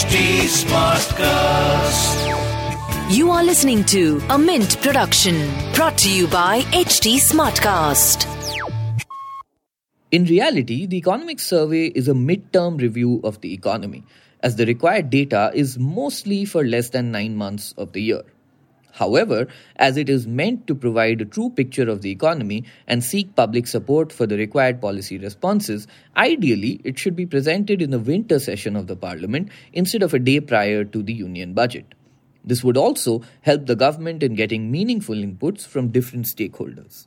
HT Smartcast. You are listening to a Mint production brought to you by HT Smartcast. In reality, the economic survey is a mid-term review of the economy, as the required data is mostly for less than nine months of the year. However, as it is meant to provide a true picture of the economy and seek public support for the required policy responses, ideally it should be presented in the winter session of the parliament instead of a day prior to the union budget. This would also help the government in getting meaningful inputs from different stakeholders.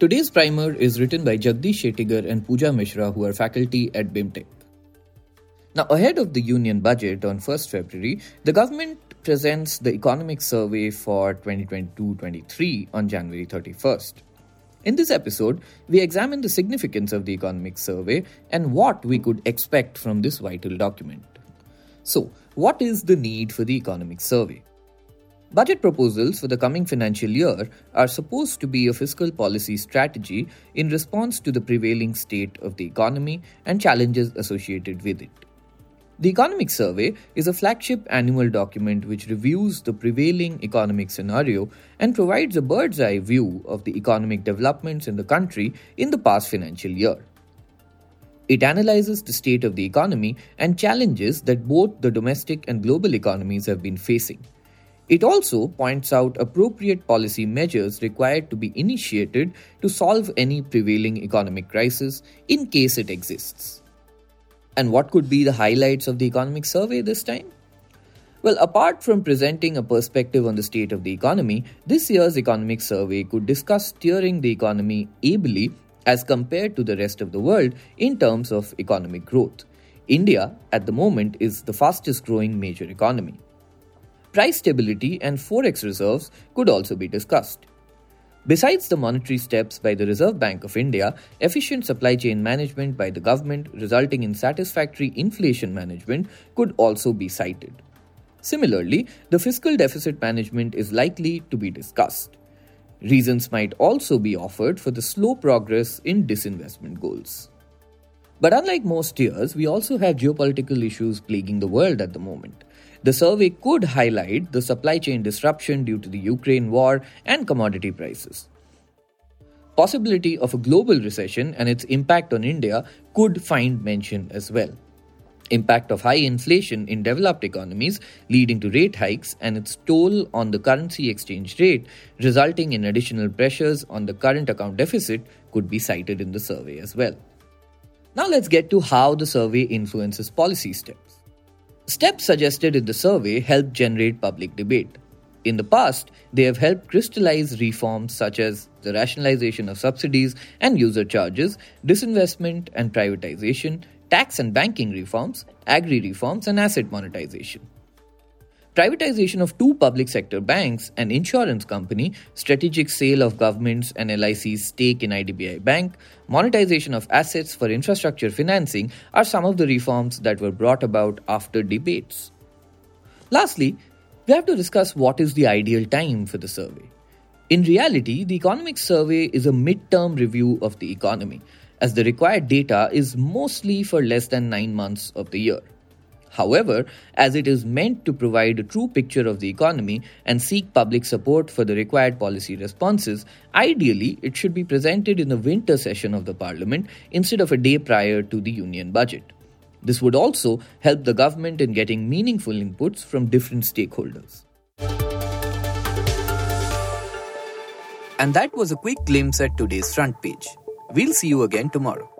Today's primer is written by Jagdish Shettigar and Pooja Misra, who are faculty at BIMTech. Now, ahead of the union budget on 1st February, the government presents the economic survey for 2022 23 on January 31st. In this episode, we examine the significance of the economic survey and what we could expect from this vital document. So, what is the need for the economic survey? Budget proposals for the coming financial year are supposed to be a fiscal policy strategy in response to the prevailing state of the economy and challenges associated with it. The Economic Survey is a flagship annual document which reviews the prevailing economic scenario and provides a bird's eye view of the economic developments in the country in the past financial year. It analyzes the state of the economy and challenges that both the domestic and global economies have been facing. It also points out appropriate policy measures required to be initiated to solve any prevailing economic crisis in case it exists. And what could be the highlights of the economic survey this time? Well, apart from presenting a perspective on the state of the economy, this year's economic survey could discuss steering the economy ably as compared to the rest of the world in terms of economic growth. India, at the moment, is the fastest growing major economy. Price stability and forex reserves could also be discussed. Besides the monetary steps by the Reserve Bank of India, efficient supply chain management by the government resulting in satisfactory inflation management could also be cited. Similarly, the fiscal deficit management is likely to be discussed. Reasons might also be offered for the slow progress in disinvestment goals. But unlike most years, we also have geopolitical issues plaguing the world at the moment. The survey could highlight the supply chain disruption due to the Ukraine war and commodity prices. Possibility of a global recession and its impact on India could find mention as well. Impact of high inflation in developed economies leading to rate hikes and its toll on the currency exchange rate resulting in additional pressures on the current account deficit could be cited in the survey as well. Now let's get to how the survey influences policy steps. Steps suggested in the survey help generate public debate. In the past, they have helped crystallize reforms such as the rationalization of subsidies and user charges, disinvestment and privatization, tax and banking reforms, agri reforms, and asset monetization. Privatization of two public sector banks, an insurance company, strategic sale of government's and LIC's stake in IDBI Bank, monetization of assets for infrastructure financing are some of the reforms that were brought about after debates. Lastly, we have to discuss what is the ideal time for the survey. In reality, the economic survey is a mid-term review of the economy, as the required data is mostly for less than nine months of the year. However, as it is meant to provide a true picture of the economy and seek public support for the required policy responses, ideally it should be presented in the winter session of the parliament instead of a day prior to the union budget. This would also help the government in getting meaningful inputs from different stakeholders. And that was a quick glimpse at today's front page. We'll see you again tomorrow.